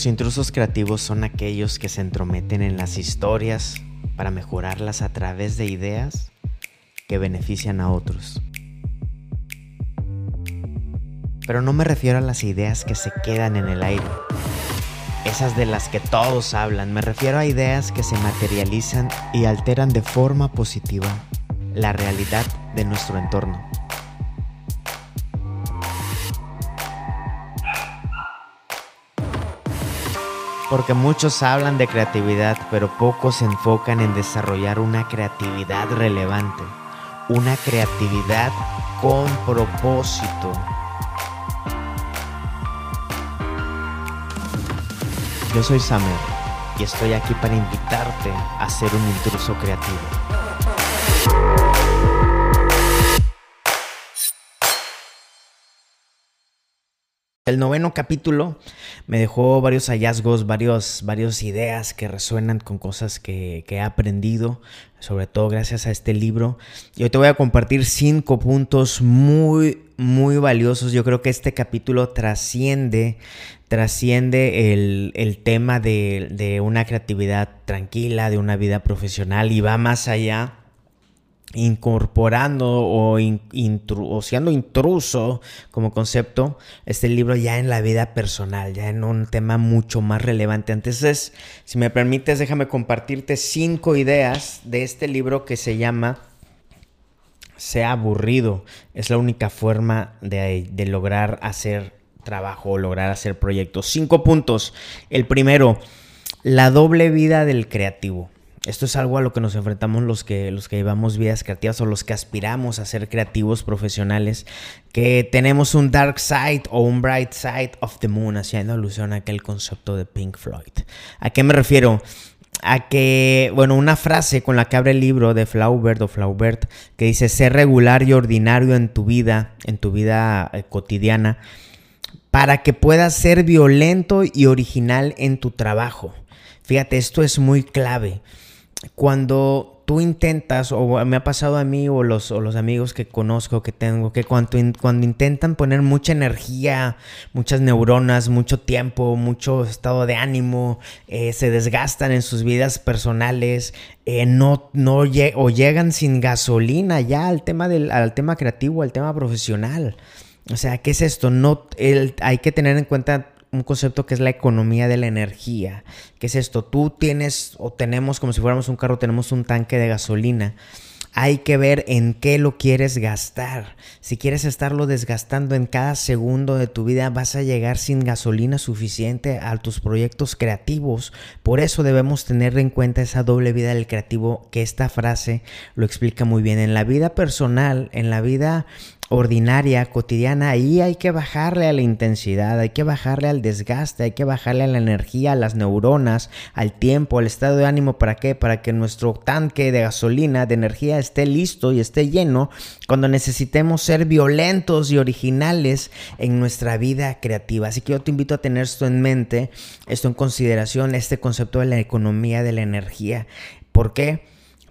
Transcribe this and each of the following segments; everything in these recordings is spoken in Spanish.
Los intrusos creativos son aquellos que se entrometen en las historias para mejorarlas a través de ideas que benefician a otros. Pero no me refiero a las ideas que se quedan en el aire, esas de las que todos hablan, me refiero a ideas que se materializan y alteran de forma positiva la realidad de nuestro entorno. Porque muchos hablan de creatividad, pero pocos se enfocan en desarrollar una creatividad relevante, una creatividad con propósito. Yo soy Samuel y estoy aquí para invitarte a ser un intruso creativo. El noveno capítulo me dejó varios hallazgos, varios, varias ideas que resuenan con cosas que, que, he aprendido, sobre todo gracias a este libro. Y hoy te voy a compartir cinco puntos muy, muy valiosos. Yo creo que este capítulo trasciende, trasciende el, el tema de, de una creatividad tranquila, de una vida profesional y va más allá incorporando o, o, siendo intruso como concepto este libro ya en la vida personal, ya en un tema mucho más relevante. Entonces, si me permites, déjame compartirte cinco ideas de este libro que se llama Sea aburrido. Es la única forma de, de lograr hacer trabajo o lograr hacer proyectos. Cinco puntos. El primero, la doble vida del creativo. Esto es algo a lo que nos enfrentamos los que, los que llevamos vidas creativas o los que aspiramos a ser creativos profesionales, que tenemos un dark side o un bright side of the moon, haciendo alusión a aquel concepto de Pink Floyd. ¿A qué me refiero? A que, bueno, una frase con la que abre el libro de Flaubert o Flaubert, que dice, ser regular y ordinario en tu vida, en tu vida eh, cotidiana, para que puedas ser violento y original en tu trabajo. Fíjate, esto es muy clave cuando tú intentas, o me ha pasado a mí o los, los amigos que conozco, que tengo, que cuando, cuando intentan poner mucha energía, muchas neuronas, mucho tiempo, mucho estado de ánimo, eh, se desgastan en sus vidas personales, eh, no, no o llegan sin gasolina ya al tema, del, al tema creativo, al tema profesional. O sea, ¿qué es esto? No, el, hay que tener en cuenta un concepto que es la economía de la energía. ¿Qué es esto? Tú tienes o tenemos como si fuéramos un carro, tenemos un tanque de gasolina. Hay que ver en qué lo quieres gastar. Si quieres estarlo desgastando en cada segundo de tu vida, vas a llegar sin gasolina suficiente a tus proyectos creativos. Por eso debemos tener en cuenta esa doble vida del creativo, que esta frase lo explica muy bien. En la vida personal, en la vida ordinaria, cotidiana, ahí hay que bajarle a la intensidad, hay que bajarle al desgaste, hay que bajarle a la energía, a las neuronas, al tiempo, al estado de ánimo. ¿Para qué? Para que nuestro tanque de gasolina, de energía, esté listo y esté lleno cuando necesitemos ser violentos y originales en nuestra vida creativa. Así que yo te invito a tener esto en mente, esto en consideración, este concepto de la economía de la energía. ¿Por qué?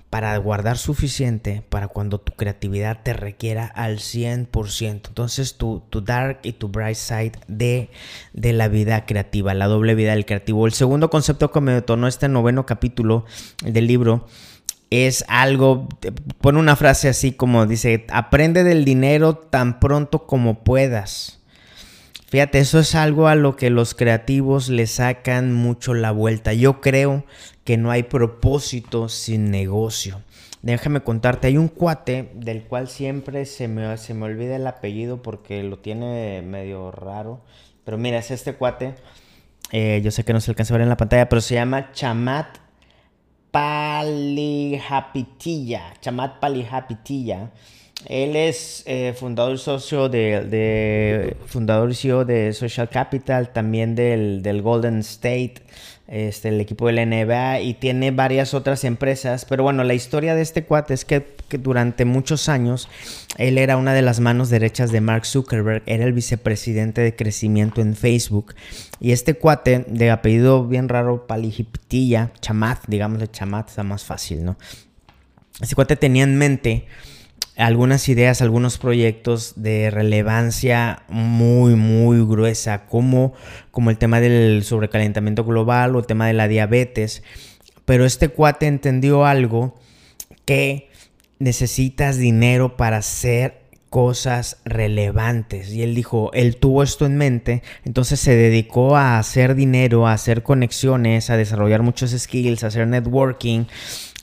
Para guardar suficiente para cuando tu creatividad te requiera al 100%. Entonces tu, tu dark y tu bright side de, de, la vida creativa, la doble vida del creativo. El segundo concepto que me detonó este noveno capítulo del libro es algo, pone una frase así como dice, aprende del dinero tan pronto como puedas. Fíjate, eso es algo a lo que los creativos le sacan mucho la vuelta. Yo creo que no hay propósito sin negocio. Déjame contarte, hay un cuate del cual siempre se me, se me olvida el apellido porque lo tiene medio raro. Pero mira, es este cuate. Eh, yo sé que no se alcanza a ver en la pantalla, pero se llama Chamat Palihapitilla. Chamat Palihapitilla. Él es eh, fundador socio de, fundador y CEO de Social Capital, también del, del, Golden State, este, el equipo de la NBA y tiene varias otras empresas. Pero bueno, la historia de este cuate es que, durante muchos años él era una de las manos derechas de Mark Zuckerberg, era el vicepresidente de crecimiento en Facebook. Y este cuate de apellido bien raro, Palijipitilla, Chamat, digámosle Chamat, está más fácil, ¿no? Este cuate tenía en mente algunas ideas, algunos proyectos de relevancia muy, muy gruesa, como, como el tema del sobrecalentamiento global o el tema de la diabetes. Pero este cuate entendió algo que necesitas dinero para hacer cosas relevantes. Y él dijo, él tuvo esto en mente, entonces se dedicó a hacer dinero, a hacer conexiones, a desarrollar muchos skills, a hacer networking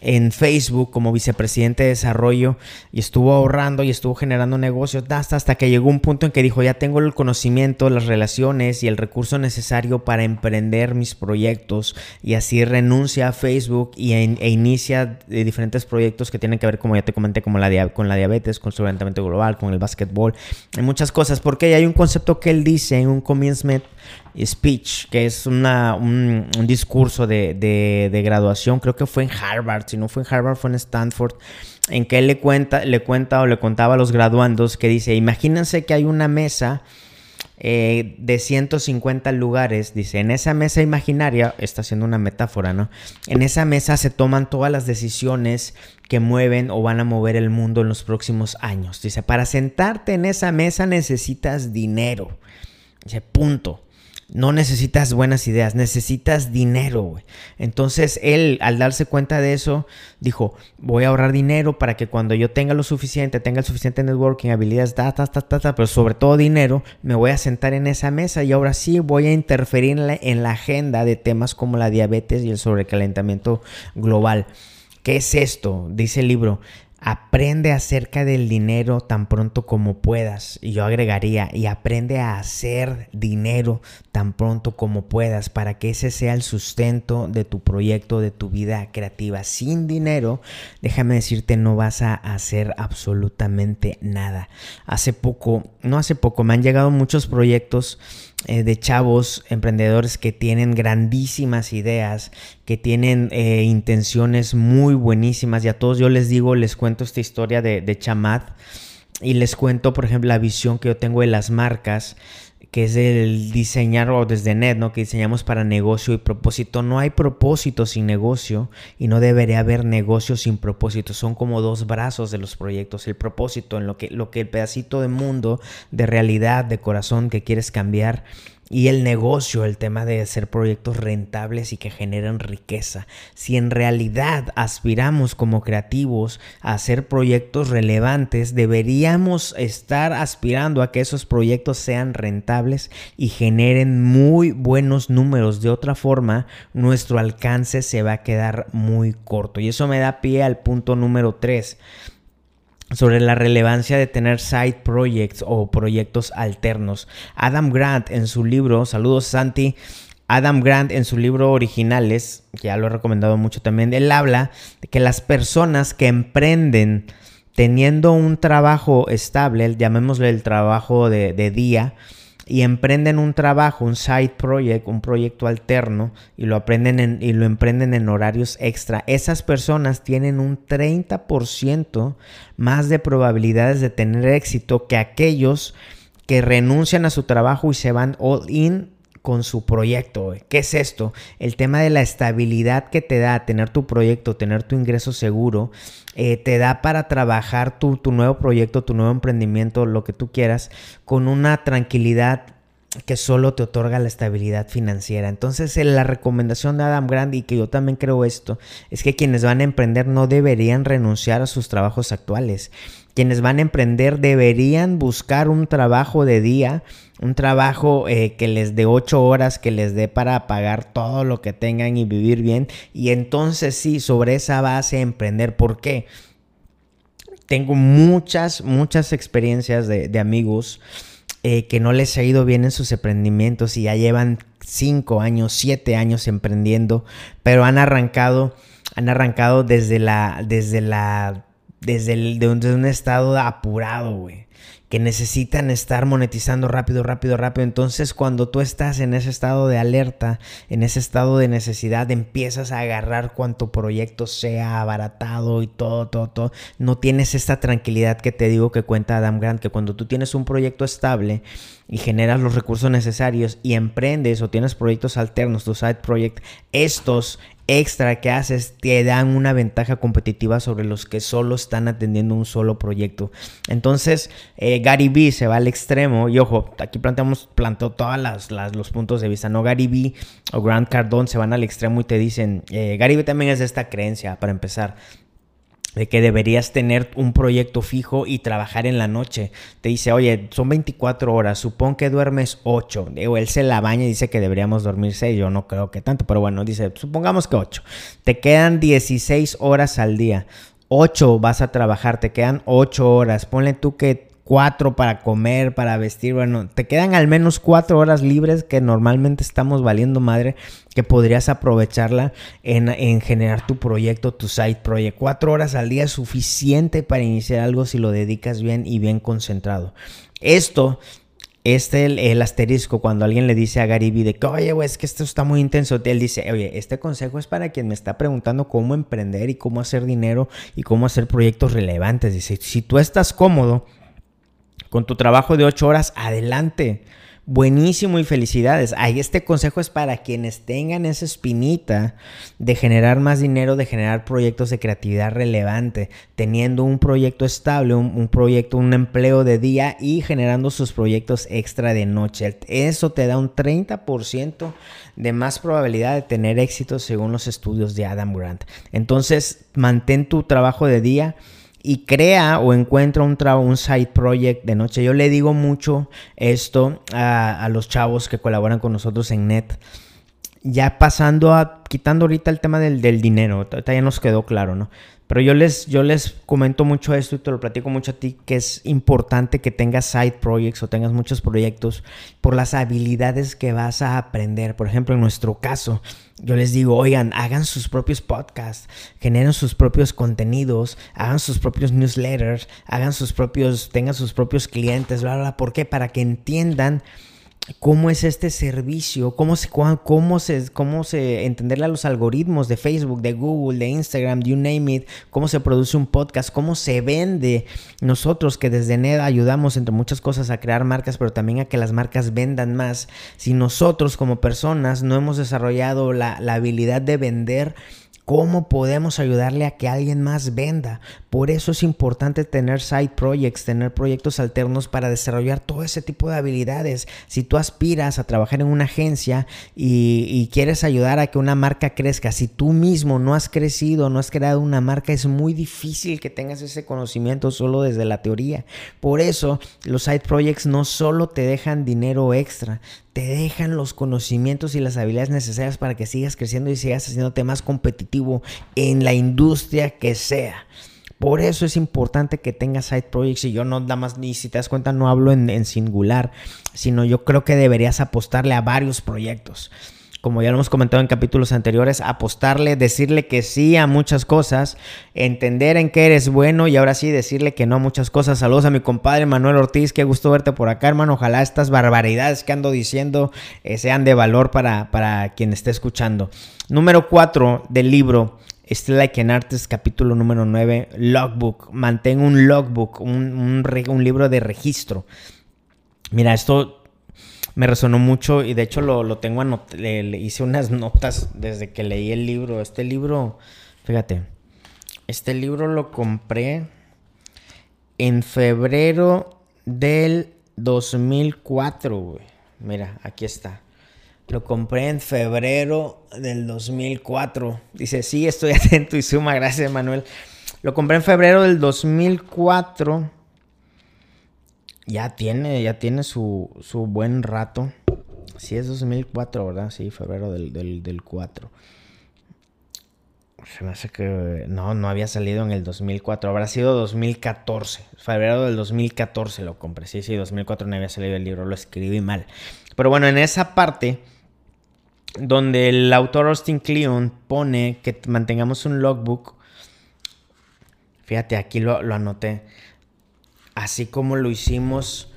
en Facebook como vicepresidente de desarrollo y estuvo ahorrando y estuvo generando negocios hasta, hasta que llegó un punto en que dijo ya tengo el conocimiento, las relaciones y el recurso necesario para emprender mis proyectos y así renuncia a Facebook y e, inicia eh, diferentes proyectos que tienen que ver como ya te comenté como la, con la diabetes, con su calentamiento global, con el básquetbol, en muchas cosas. Porque hay un concepto que él dice en un commencement speech, que es una, un, discurso de, de, graduación, creo que fue en Harvard, si no fue en Harvard, fue en Stanford, en que él le cuenta, le cuenta o le contaba a los graduandos que dice, imagínense que hay una mesa eh, de 150 lugares, dice, en esa mesa imaginaria, está haciendo una metáfora, ¿no? En esa mesa se toman todas las decisiones que mueven o van a mover el mundo en los próximos años. Dice, para sentarte en esa mesa necesitas dinero. Dice, punto. No necesitas buenas ideas, necesitas dinero. Entonces él, al darse cuenta de eso, dijo, voy a ahorrar dinero para que cuando yo tenga lo suficiente, tenga el suficiente networking, habilidades, ta, ta, ta, ta, pero sobre todo dinero, me voy a sentar en esa mesa y ahora sí voy a interferir en la agenda de temas como la diabetes y el sobrecalentamiento global. ¿Qué es esto? Dice el libro, Aprende acerca del dinero tan pronto como puedas. Y yo agregaría, y aprende a hacer dinero tan pronto como puedas para que ese sea el sustento de tu proyecto, de tu vida creativa. Sin dinero, déjame decirte, no vas a hacer absolutamente nada. Hace poco, no hace poco, me han llegado muchos proyectos eh, de chavos emprendedores que tienen grandísimas ideas, que tienen eh, intenciones muy buenísimas. Y a todos yo les digo, les cuento esta historia de, de Chamat y les cuento, por ejemplo, la visión que yo tengo de las marcas que es el diseñar o desde net, ¿no? Que diseñamos para negocio y propósito. No hay propósito sin negocio y no debería haber negocio sin propósito. Son como dos brazos de los proyectos. El propósito en lo que, lo que el pedacito de mundo, de realidad, de corazón que quieres cambiar y el negocio, el tema de hacer proyectos rentables y que generen riqueza. Si en realidad aspiramos como creativos a hacer proyectos relevantes, deberíamos estar aspirando a que esos proyectos sean rentables y generen muy buenos números. De otra forma, nuestro alcance se va a quedar muy corto. Y eso me da pie al punto número 3 sobre la relevancia de tener side projects o proyectos alternos. Adam Grant en su libro, saludos Santi, Adam Grant en su libro Originales, que ya lo he recomendado mucho también, él habla de que las personas que emprenden teniendo un trabajo estable, llamémosle el trabajo de, de día, y emprenden un trabajo, un side project, un proyecto alterno y lo aprenden y lo emprenden en horarios extra, esas personas tienen un 30% más de probabilidades de tener éxito que aquellos que renuncian a su trabajo y se van all in con su proyecto. ¿Qué es esto? El tema de la estabilidad que te da tener tu proyecto, tener tu ingreso seguro, eh, te da para trabajar tu, tu nuevo proyecto, tu nuevo emprendimiento, lo que tú quieras, con una tranquilidad que solo te otorga la estabilidad financiera. Entonces, la recomendación de Adam Grant, y que yo también creo esto, es que quienes van a emprender no deberían renunciar a sus trabajos actuales. Quienes van a emprender deberían buscar un trabajo de día, un trabajo eh, que les dé ocho horas, que les dé para pagar todo lo que tengan y vivir bien. Y entonces sí, sobre esa base emprender. ¿Por qué? Tengo muchas, muchas experiencias de, amigos eh, que no les ha ido bien en sus emprendimientos y ya llevan cinco años, siete años emprendiendo, pero han arrancado, han arrancado desde la, desde la, desde el, de un estado apurado, güey que necesitan estar monetizando rápido, rápido, rápido. Entonces cuando tú estás en ese estado de alerta, en ese estado de necesidad, empiezas a agarrar cuanto proyecto sea abaratado y todo, todo, todo. No tienes esta tranquilidad que te digo que cuenta Adam Grant, que cuando tú tienes un proyecto estable, y generas los recursos necesarios y emprendes o tienes proyectos alternos, tu side project, estos extra que haces te dan una ventaja competitiva sobre los que solo están atendiendo un solo proyecto. Entonces, eh, Gary Vee se va al extremo y ojo, aquí planteamos, plantó todos las, los puntos de vista, ¿no? Gary Vee o Grant Cardone se van al extremo y te dicen, eh, Gary Vee también es de esta creencia, para empezar de que deberías tener un proyecto fijo y trabajar en la noche. Te dice, oye, son 24 horas, supón que duermes 8. O él se la baña y dice que deberíamos dormir 6. Yo no creo que tanto, pero bueno, dice, supongamos que 8. Te quedan 16 horas al día. 8 vas a trabajar, te quedan 8 horas. Ponle tú que cuatro para comer, para vestir. Bueno, te quedan al menos cuatro horas libres que normalmente estamos valiendo madre, que podrías aprovecharla en, en, generar tu proyecto, tu site project. Cuatro horas al día es suficiente para iniciar algo si lo dedicas bien y bien concentrado. Esto este el, el, asterisco cuando alguien le dice a Gary Vee de que, oye, güey, es que esto está muy intenso. Él dice, oye, este consejo es para quien me está preguntando cómo emprender y cómo hacer dinero y cómo hacer proyectos relevantes. Dice, si tú estás cómodo con tu trabajo de ocho horas, adelante. Buenísimo y felicidades. Ahí este consejo es para quienes tengan esa espinita de generar más dinero, de generar proyectos de creatividad relevante, teniendo un proyecto estable, un, proyecto, un empleo de día y generando sus proyectos extra de noche. Eso te da un 30% de más probabilidad de tener éxito según los estudios de Adam Grant. Entonces, mantén tu trabajo de día y crea o encuentra un, un side project de noche. Yo le digo mucho esto a, los chavos que colaboran con nosotros en Net. Ya pasando a, quitando ahorita el tema del, del dinero, ya nos quedó claro, ¿no? Pero yo les, yo les comento mucho esto y te lo platico mucho a ti, que es importante que tengas side projects o tengas muchos proyectos por las habilidades que vas a aprender. Por ejemplo, en nuestro caso, yo les digo, oigan, hagan sus propios podcasts, generen sus propios contenidos, hagan sus propios newsletters, hagan sus propios, tengan sus propios clientes, bla, bla, bla. ¿Por qué? Para que entiendan cómo es este servicio, cómo se, cómo se, cómo se entenderle a los algoritmos de Facebook, de Google, de Instagram, you name it, cómo se produce un podcast, cómo se vende. Nosotros que desde NED ayudamos entre muchas cosas a crear marcas, pero también a que las marcas vendan más. Si nosotros como personas no hemos desarrollado la, la habilidad de vender, ¿Cómo podemos ayudarle a que alguien más venda? Por eso es importante tener side projects, tener proyectos alternos para desarrollar todo ese tipo de habilidades. Si tú aspiras a trabajar en una agencia y, quieres ayudar a que una marca crezca, si tú mismo no has crecido, no has creado una marca, es muy difícil que tengas ese conocimiento solo desde la teoría. Por eso los side projects no solo te dejan dinero extra, te dejan los conocimientos y las habilidades necesarias para que sigas creciendo y sigas haciéndote más competitivo en la industria que sea. Por eso es importante que tengas side projects y yo no nada más, ni si te das cuenta, no hablo en, en singular, sino yo creo que deberías apostarle a varios proyectos como ya lo hemos comentado en capítulos anteriores, apostarle, decirle que sí a muchas cosas, entender en qué eres bueno y ahora sí decirle que no a muchas cosas. Saludos a mi compadre Manuel Ortiz, qué gusto verte por acá, hermano. Ojalá estas barbaridades que ando diciendo eh, sean de valor para, para quien esté escuchando. Número 4 del libro. Still Like an capítulo número 9, Logbook. Mantén un logbook, un, un libro de registro. Mira, esto me resonó mucho y de hecho lo, tengo anotado, le, hice unas notas desde que leí el libro. Este libro, fíjate, este libro lo compré en febrero del 2004, güey. Mira, aquí está. Lo compré en febrero del 2004. Dice, sí, estoy atento y suma, gracias Manuel. Lo compré en febrero del 2004 ya tiene, ya tiene su, su buen rato. Sí, es 2004, ¿verdad? Sí, febrero del, del, 4. Se me hace que no, no había salido en el 2004. Habrá sido 2014. Febrero del 2014 lo compré. Sí, sí, 2004 no había salido el libro. Lo escribí mal. Pero bueno, en esa parte donde el autor Austin Kleon pone que mantengamos un logbook. Fíjate, aquí lo, lo anoté así como lo hicimos,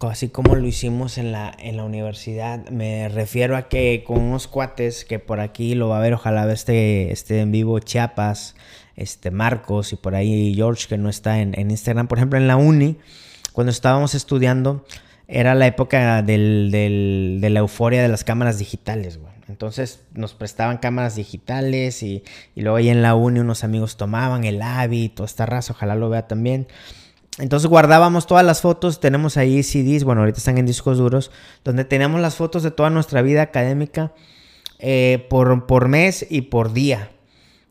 así como lo hicimos en la, en la universidad. Me refiero a que con unos cuates que por aquí lo va a ver, ojalá esté, esté en vivo Chiapas, este Marcos y por ahí George que no está en, en Instagram. Por ejemplo, en la uni, cuando estábamos estudiando, era la época del, de la euforia de las cámaras digitales, güey. Entonces nos prestaban cámaras digitales y, luego ahí en la uni unos amigos tomaban el hábito, esta raza, ojalá lo vea también. Entonces guardábamos todas las fotos, tenemos ahí CDs, bueno, ahorita están en discos duros, donde tenemos las fotos de toda nuestra vida académica eh, por, por mes y por día.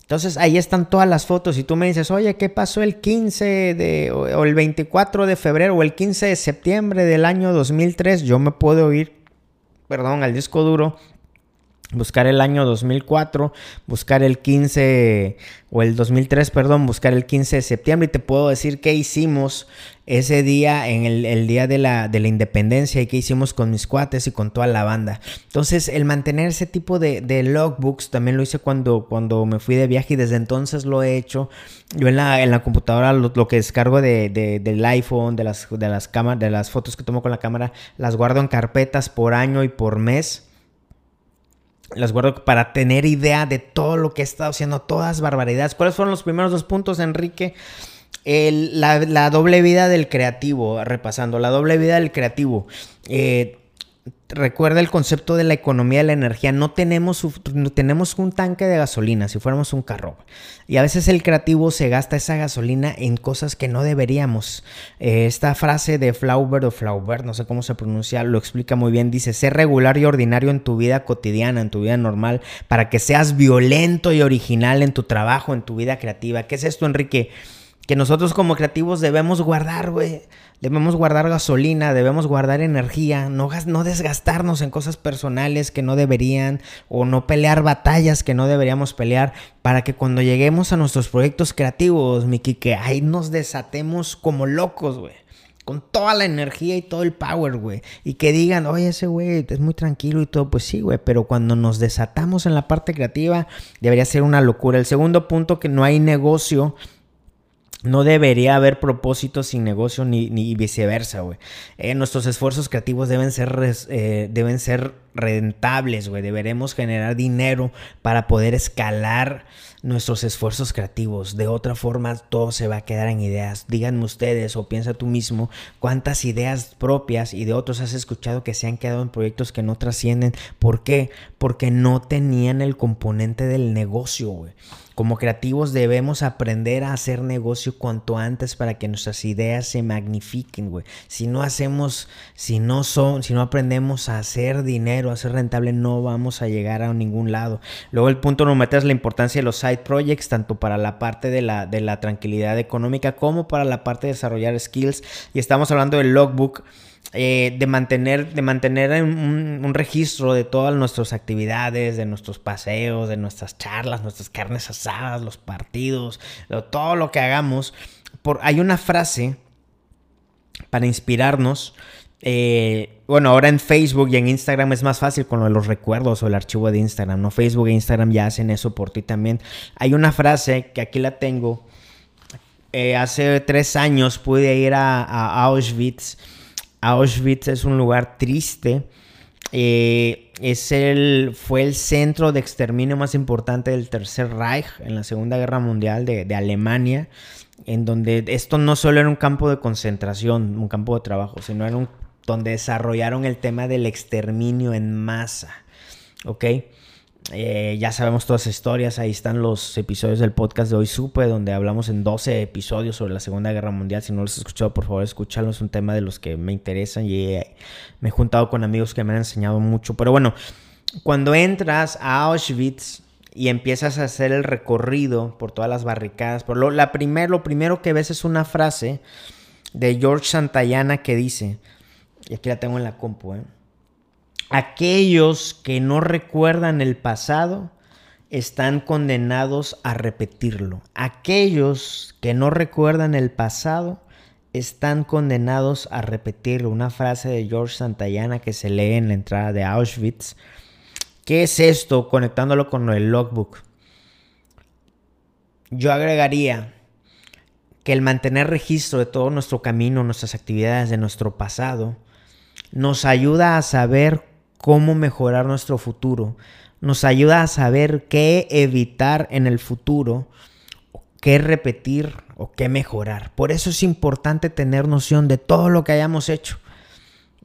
Entonces ahí están todas las fotos y tú me dices, oye, ¿qué pasó el 15 de, o el 24 de febrero o el 15 de septiembre del año 2003? Yo me puedo ir, perdón, al disco duro buscar el año 2004, buscar el 15 o el 2003, perdón, buscar el 15 de septiembre y te puedo decir qué hicimos ese día en el, día de la, de la, independencia y qué hicimos con mis cuates y con toda la banda. Entonces el mantener ese tipo de, logbooks también lo hice cuando, cuando me fui de viaje y desde entonces lo he hecho. Yo en la, en la computadora lo, que descargo de, del iPhone, de las, de, las cámaras, de las fotos que tomo con la cámara, las guardo en carpetas por año y por mes las guardo para tener idea de todo lo que he estado haciendo, todas barbaridades. ¿Cuáles fueron los primeros dos puntos, Enrique? la, la, doble vida del creativo, repasando, la doble vida del creativo. Eh, recuerda el concepto de la economía de la energía. No tenemos, tenemos un tanque de gasolina si fuéramos un carro. Y a veces el creativo se gasta esa gasolina en cosas que no deberíamos. Eh, esta frase de Flaubert o Flaubert, no sé cómo se pronuncia, lo explica muy bien. Dice, ser regular y ordinario en tu vida cotidiana, en tu vida normal, para que seas violento y original en tu trabajo, en tu vida creativa. ¿Qué es esto, Enrique? Que nosotros como creativos debemos guardar, güey Debemos guardar gasolina, debemos guardar energía, no, no desgastarnos en cosas personales que no deberían o no pelear batallas que no deberíamos pelear para que cuando lleguemos a nuestros proyectos creativos, Miki, que ahí nos desatemos como locos, güey con toda la energía y todo el power, güey. Y que digan, oye, ese güey es muy tranquilo y todo. Pues sí, güey. Pero cuando nos desatamos en la parte creativa, debería ser una locura. El segundo punto, que no hay negocio no debería haber propósito sin negocio ni, ni viceversa, güey. Eh, nuestros esfuerzos creativos deben ser, eh, deben ser rentables, güey. Deberemos generar dinero para poder escalar nuestros esfuerzos creativos. De otra forma, todo se va a quedar en ideas. Díganme ustedes o piensa tú mismo cuántas ideas propias y de otros has escuchado que se han quedado en proyectos que no trascienden. ¿Por qué? Porque no tenían el componente del negocio, güey. Como creativos debemos aprender a hacer negocio cuanto antes para que nuestras ideas se magnifiquen, güey. Si no hacemos, si no son, si no aprendemos a hacer dinero, a ser rentable, no vamos a llegar a ningún lado. Luego el punto número tres es la importancia de los side projects, tanto para la parte de la, de la tranquilidad económica como para la parte de desarrollar skills. Y estamos hablando del logbook. Eh, de mantener, de mantener un, registro de todas nuestras actividades, de nuestros paseos, de nuestras charlas, nuestras carnes asadas, los partidos, todo lo que hagamos. Por, hay una frase para inspirarnos. Eh, bueno, ahora en Facebook y en Instagram es más fácil con los recuerdos o el archivo de Instagram, ¿no? Facebook e Instagram ya hacen eso por ti también. Hay una frase que aquí la tengo. Eh, hace tres años pude ir a Auschwitz Auschwitz es un lugar triste. Eh, es el, fue el centro de exterminio más importante del Tercer Reich en la Segunda Guerra Mundial de, Alemania, en donde esto no solo era un campo de concentración, un campo de trabajo, sino era donde desarrollaron el tema del exterminio en masa. ¿Ok? Eh, ya sabemos todas las historias, ahí están los episodios del podcast de Hoy Supe, donde hablamos en 12 episodios sobre la Segunda Guerra Mundial. Si no los has escuchado, por favor, escúchalo, es un tema de los que me interesan y me he juntado con amigos que me han enseñado mucho. Pero bueno, cuando entras a Auschwitz y empiezas a hacer el recorrido por todas las barricadas, por lo, la primer, lo primero que ves es una frase de George Santayana que dice, y aquí la tengo en la compu, ¿eh? Aquellos que no recuerdan el pasado están condenados a repetirlo. Aquellos que no recuerdan el pasado están condenados a repetirlo. Una frase de George Santayana que se lee en la entrada de Auschwitz. ¿Qué es esto? Conectándolo con el logbook. Yo agregaría que el mantener registro de todo nuestro camino, nuestras actividades, de nuestro pasado, nos ayuda a saber cómo mejorar nuestro futuro. Nos ayuda a saber qué evitar en el futuro, qué repetir o qué mejorar. Por eso es importante tener noción de todo lo que hayamos hecho.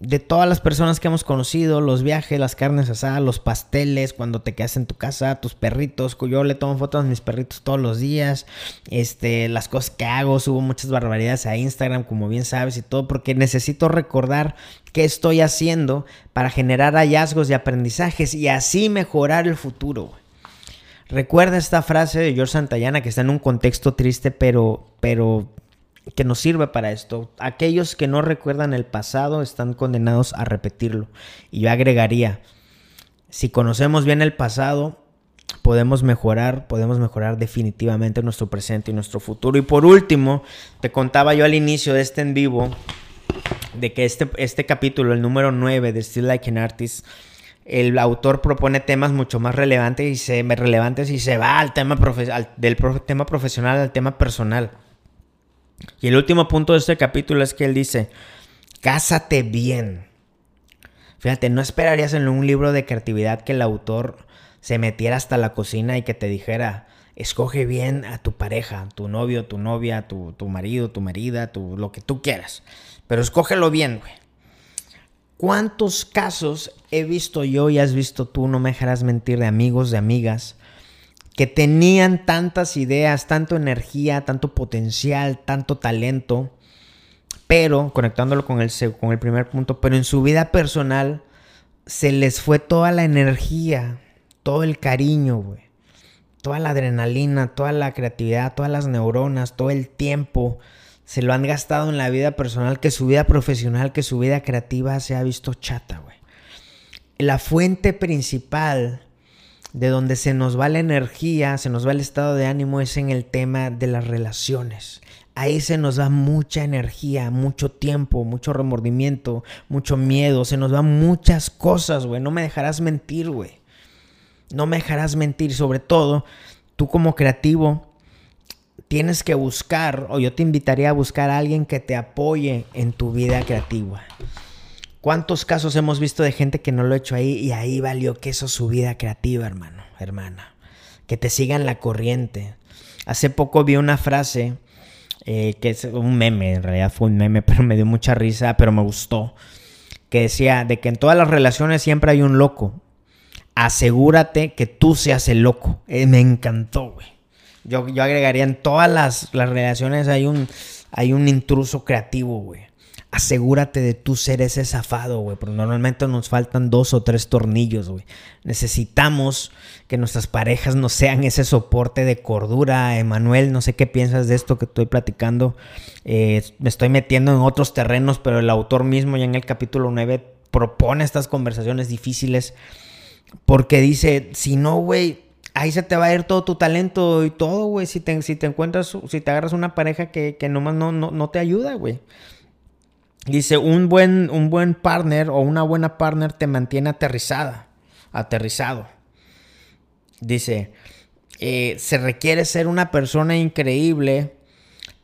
De todas las personas que hemos conocido, los viajes, las carnes asadas, los pasteles, cuando te quedas en tu casa, tus perritos, yo le tomo fotos a mis perritos todos los días, este, las cosas que hago, subo muchas barbaridades a Instagram, como bien sabes y todo, porque necesito recordar qué estoy haciendo para generar hallazgos y aprendizajes y así mejorar el futuro. Recuerda esta frase de George Santayana que está en un contexto triste, pero, pero que nos sirve para esto. Aquellos que no recuerdan el pasado están condenados a repetirlo. Y yo agregaría, si conocemos bien el pasado, podemos mejorar, podemos mejorar definitivamente nuestro presente y nuestro futuro. Y por último, te contaba yo al inicio de este en vivo de que este, este capítulo, el número 9 de Still Like an Artist, el autor propone temas mucho más relevantes y se, relevantes y se va al tema del tema profesional al tema personal. Y el último punto de este capítulo es que él dice, cásate bien. Fíjate, no esperarías en un libro de creatividad que el autor se metiera hasta la cocina y que te dijera, escoge bien a tu pareja, tu novio, tu novia, tu, marido, tu marida, tu, lo que tú quieras. Pero escógelo bien, güey. ¿Cuántos casos he visto yo y has visto tú, no me dejarás mentir, de amigos, de amigas, que tenían tantas ideas, tanto energía, tanto potencial, tanto talento, pero, conectándolo con el, con el primer punto, pero en su vida personal se les fue toda la energía, todo el cariño, güey. Toda la adrenalina, toda la creatividad, todas las neuronas, todo el tiempo, se lo han gastado en la vida personal, que su vida profesional, que su vida creativa se ha visto chata, güey. La fuente principal de donde se nos va la energía, se nos va el estado de ánimo, es en el tema de las relaciones. Ahí se nos da mucha energía, mucho tiempo, mucho remordimiento, mucho miedo, se nos van muchas cosas, güey. No me dejarás mentir, güey. No me dejarás mentir. Sobre todo, tú como creativo tienes que buscar, o yo te invitaría a buscar a alguien que te apoye en tu vida creativa. ¿Cuántos casos hemos visto de gente que no lo ha hecho ahí y ahí valió que eso su vida creativa, hermano, hermana? Que te sigan la corriente. Hace poco vi una frase eh, que es un meme, en realidad fue un meme, pero me dio mucha risa, pero me gustó. Que decía de que en todas las relaciones siempre hay un loco. Asegúrate que tú seas el loco. Eh, me encantó, güey. Yo, yo agregaría en todas las, las relaciones hay un, hay un intruso creativo, güey asegúrate de tú ser ese zafado, güey, porque normalmente nos faltan dos o tres tornillos, güey. Necesitamos que nuestras parejas nos sean ese soporte de cordura. Emanuel, no sé qué piensas de esto que estoy platicando. Eh, me estoy metiendo en otros terrenos, pero el autor mismo ya en el capítulo 9 propone estas conversaciones difíciles porque dice, si no, güey, ahí se te va a ir todo tu talento y todo, güey, si te, si te encuentras, si te agarras una pareja que, que nomás no, no, no te ayuda, güey. Dice, un buen, un buen partner o una buena partner te mantiene aterrizada, aterrizado. Dice, eh, se requiere ser una persona increíble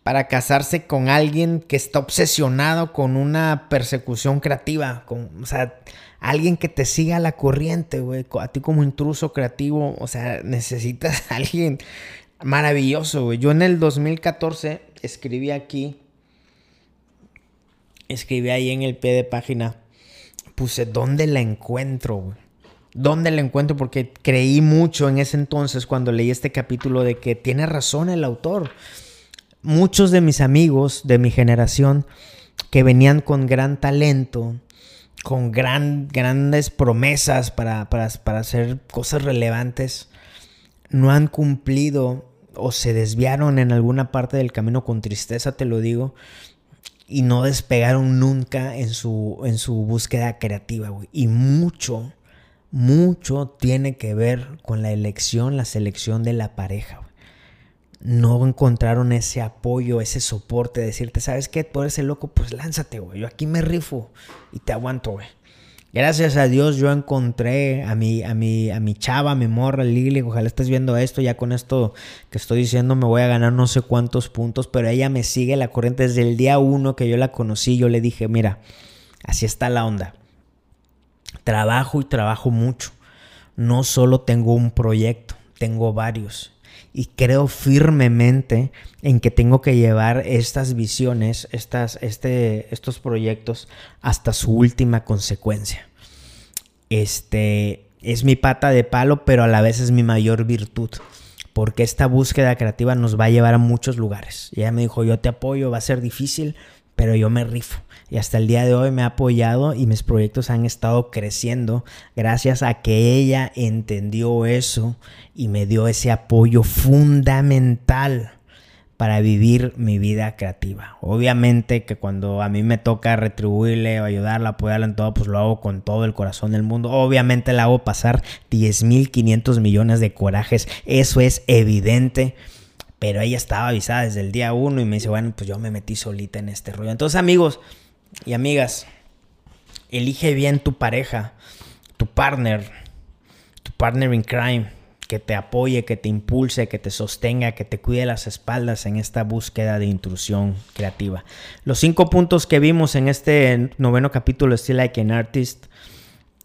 para casarse con alguien que está obsesionado con una persecución creativa, con, o sea, alguien que te siga la corriente, güey, a ti como intruso creativo, o sea, necesitas a alguien maravilloso, güey. Yo en el 2014 escribí aquí escribí ahí en el pie de página, puse, ¿dónde la encuentro? ¿Dónde la encuentro? Porque creí mucho en ese entonces cuando leí este capítulo de que tiene razón el autor. Muchos de mis amigos de mi generación que venían con gran talento, con gran, grandes promesas para, para, para hacer cosas relevantes, no han cumplido o se desviaron en alguna parte del camino con tristeza, te lo digo, y no despegaron nunca en su, en su búsqueda creativa, güey. Y mucho, mucho tiene que ver con la elección, la selección de la pareja, güey. No encontraron ese apoyo, ese soporte, decirte, ¿sabes qué? Tú eres loco, pues lánzate, güey. Yo aquí me rifo y te aguanto, güey. Gracias a Dios yo encontré a mi, a mi, a mi chava, a mi morra, Lili. Ojalá estés viendo esto. Ya con esto que estoy diciendo me voy a ganar no sé cuántos puntos. Pero ella me sigue la corriente desde el día uno que yo la conocí. Yo le dije, mira, así está la onda. Trabajo y trabajo mucho. No solo tengo un proyecto, tengo varios. Y creo firmemente en que tengo que llevar estas visiones, estas, este, estos proyectos hasta su última consecuencia. Este es mi pata de palo, pero a la vez es mi mayor virtud. Porque esta búsqueda creativa nos va a llevar a muchos lugares. Y ella me dijo, yo te apoyo, va a ser difícil, pero yo me rifo. Y hasta el día de hoy me ha apoyado y mis proyectos han estado creciendo gracias a que ella entendió eso y me dio ese apoyo fundamental para vivir mi vida creativa. Obviamente que cuando a mí me toca retribuirle o ayudarla, apoyarla en todo, pues lo hago con todo el corazón del mundo. Obviamente la hago pasar 10.500 millones de corajes, eso es evidente. Pero ella estaba avisada desde el día uno y me dice, bueno, pues yo me metí solita en este rollo. Entonces amigos y amigas, elige bien tu pareja, tu partner, tu partner in crime que te apoye, que te impulse, que te sostenga, que te cuide las espaldas en esta búsqueda de intrusión creativa. Los cinco puntos que vimos en este noveno capítulo Still Like an Artist,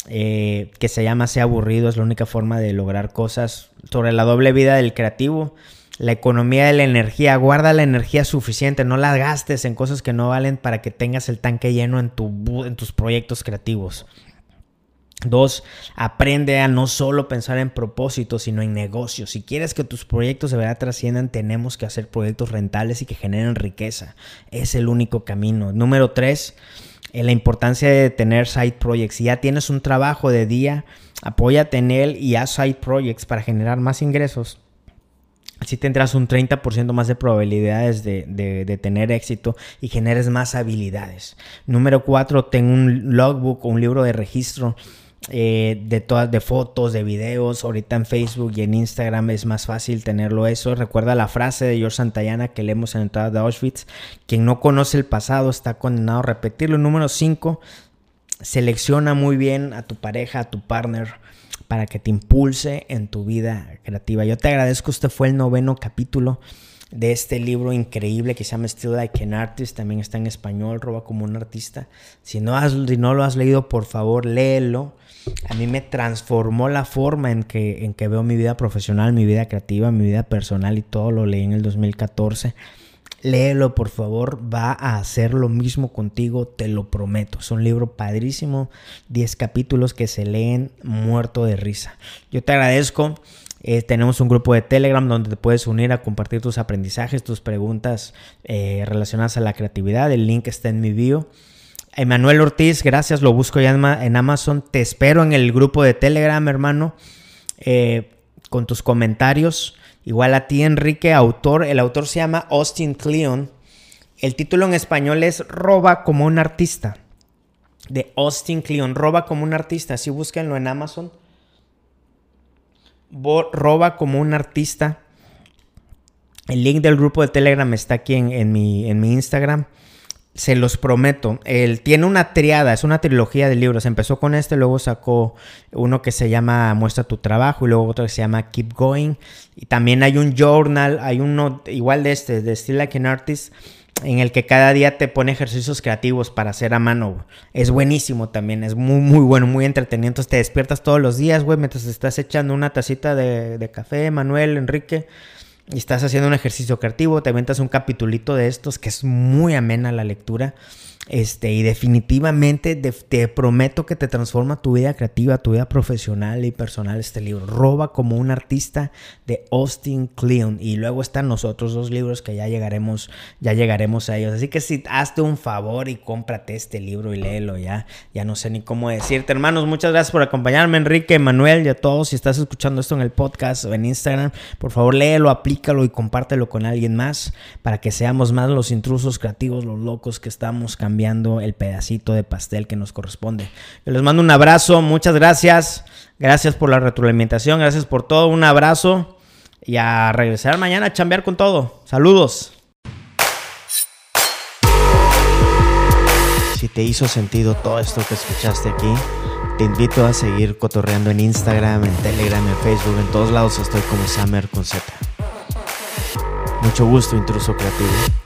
eh, que se llama Sea aburrido, es la única forma de lograr cosas, sobre la doble vida del creativo, la economía de la energía, guarda la energía suficiente, no la gastes en cosas que no valen para que tengas el tanque lleno en, tu, en tus proyectos creativos. Dos, aprende a no solo pensar en propósitos, sino en negocios. Si quieres que tus proyectos de verdad trasciendan, tenemos que hacer proyectos rentables y que generen riqueza. Es el único camino. Número tres, eh, la importancia de tener side projects. Si ya tienes un trabajo de día, apóyate en él y haz side projects para generar más ingresos. Así tendrás un 30% más de probabilidades de, de, tener éxito y generes más habilidades. Número cuatro, ten un logbook o un libro de registro eh, de todas de fotos, de videos. Ahorita en Facebook y en Instagram es más fácil tenerlo eso. Recuerda la frase de George Santayana que leemos en entrada de Auschwitz. Quien no conoce el pasado está condenado a repetirlo. Número 5. Selecciona muy bien a tu pareja, a tu partner para que te impulse en tu vida creativa. Yo te agradezco, este fue el noveno capítulo de este libro increíble que se llama Still Like an Artist, también está en español, roba como un artista. Si no, has, si no lo has leído, por favor, léelo. A mí me transformó la forma en que, en que veo mi vida profesional, mi vida creativa, mi vida personal y todo lo leí en el 2014. Léelo, por favor, va a hacer lo mismo contigo, te lo prometo. Es un libro padrísimo, 10 capítulos que se leen muerto de risa. Yo te agradezco. Eh, tenemos un grupo de Telegram donde te puedes unir a compartir tus aprendizajes, tus preguntas eh, relacionadas a la creatividad. El link está en mi bio. Emanuel Ortiz, gracias, lo busco ya en Amazon. Te espero en el grupo de Telegram, hermano, eh, con tus comentarios. Igual a ti, Enrique, autor. El autor se llama Austin Kleon. El título en español es Roba como un artista. De Austin Kleon. Roba como un artista. Así búsquenlo en Amazon roba como un artista. El link del grupo de Telegram está aquí en mi Instagram. Se los prometo. Él tiene una triada, es una trilogía de libros. Empezó con este, luego sacó uno que se llama Muestra tu trabajo y luego otro que se llama Keep Going. Y también hay un journal, hay uno igual de este, de Still Like an Artist, en el que cada día te pone ejercicios creativos para hacer a mano. Es buenísimo también, es muy, muy bueno, muy entretenido. Entonces te despiertas todos los días, güey, mientras estás echando una tacita de, de, café, Manuel, Enrique, y estás haciendo un ejercicio creativo, te aventas un capitulito de estos que es muy amena la lectura. Este, y definitivamente te prometo que te transforma tu vida creativa, tu vida profesional y personal este libro. Roba como un artista de Austin Kleon. Y luego están los otros dos libros que ya llegaremos, ya llegaremos a ellos. Así que si hazte un favor y cómprate este libro y léelo ya. Ya no sé ni cómo decirte. Hermanos, muchas gracias por acompañarme, Enrique, Manuel y a todos. Si estás escuchando esto en el podcast o en Instagram, por favor léelo, aplícalo y compártelo con alguien más para que seamos más los intrusos creativos, los locos que estamos cambiando el pedacito de pastel que nos corresponde. Yo les mando un abrazo, muchas gracias. Gracias por la retroalimentación, gracias por todo. Un abrazo y a regresar mañana a chambear con todo. Saludos. Si te hizo sentido todo esto que escuchaste aquí, te invito a seguir cotorreando en Instagram, en Telegram, en Facebook, en todos lados estoy como Summer con Z. Mucho gusto, intruso creativo.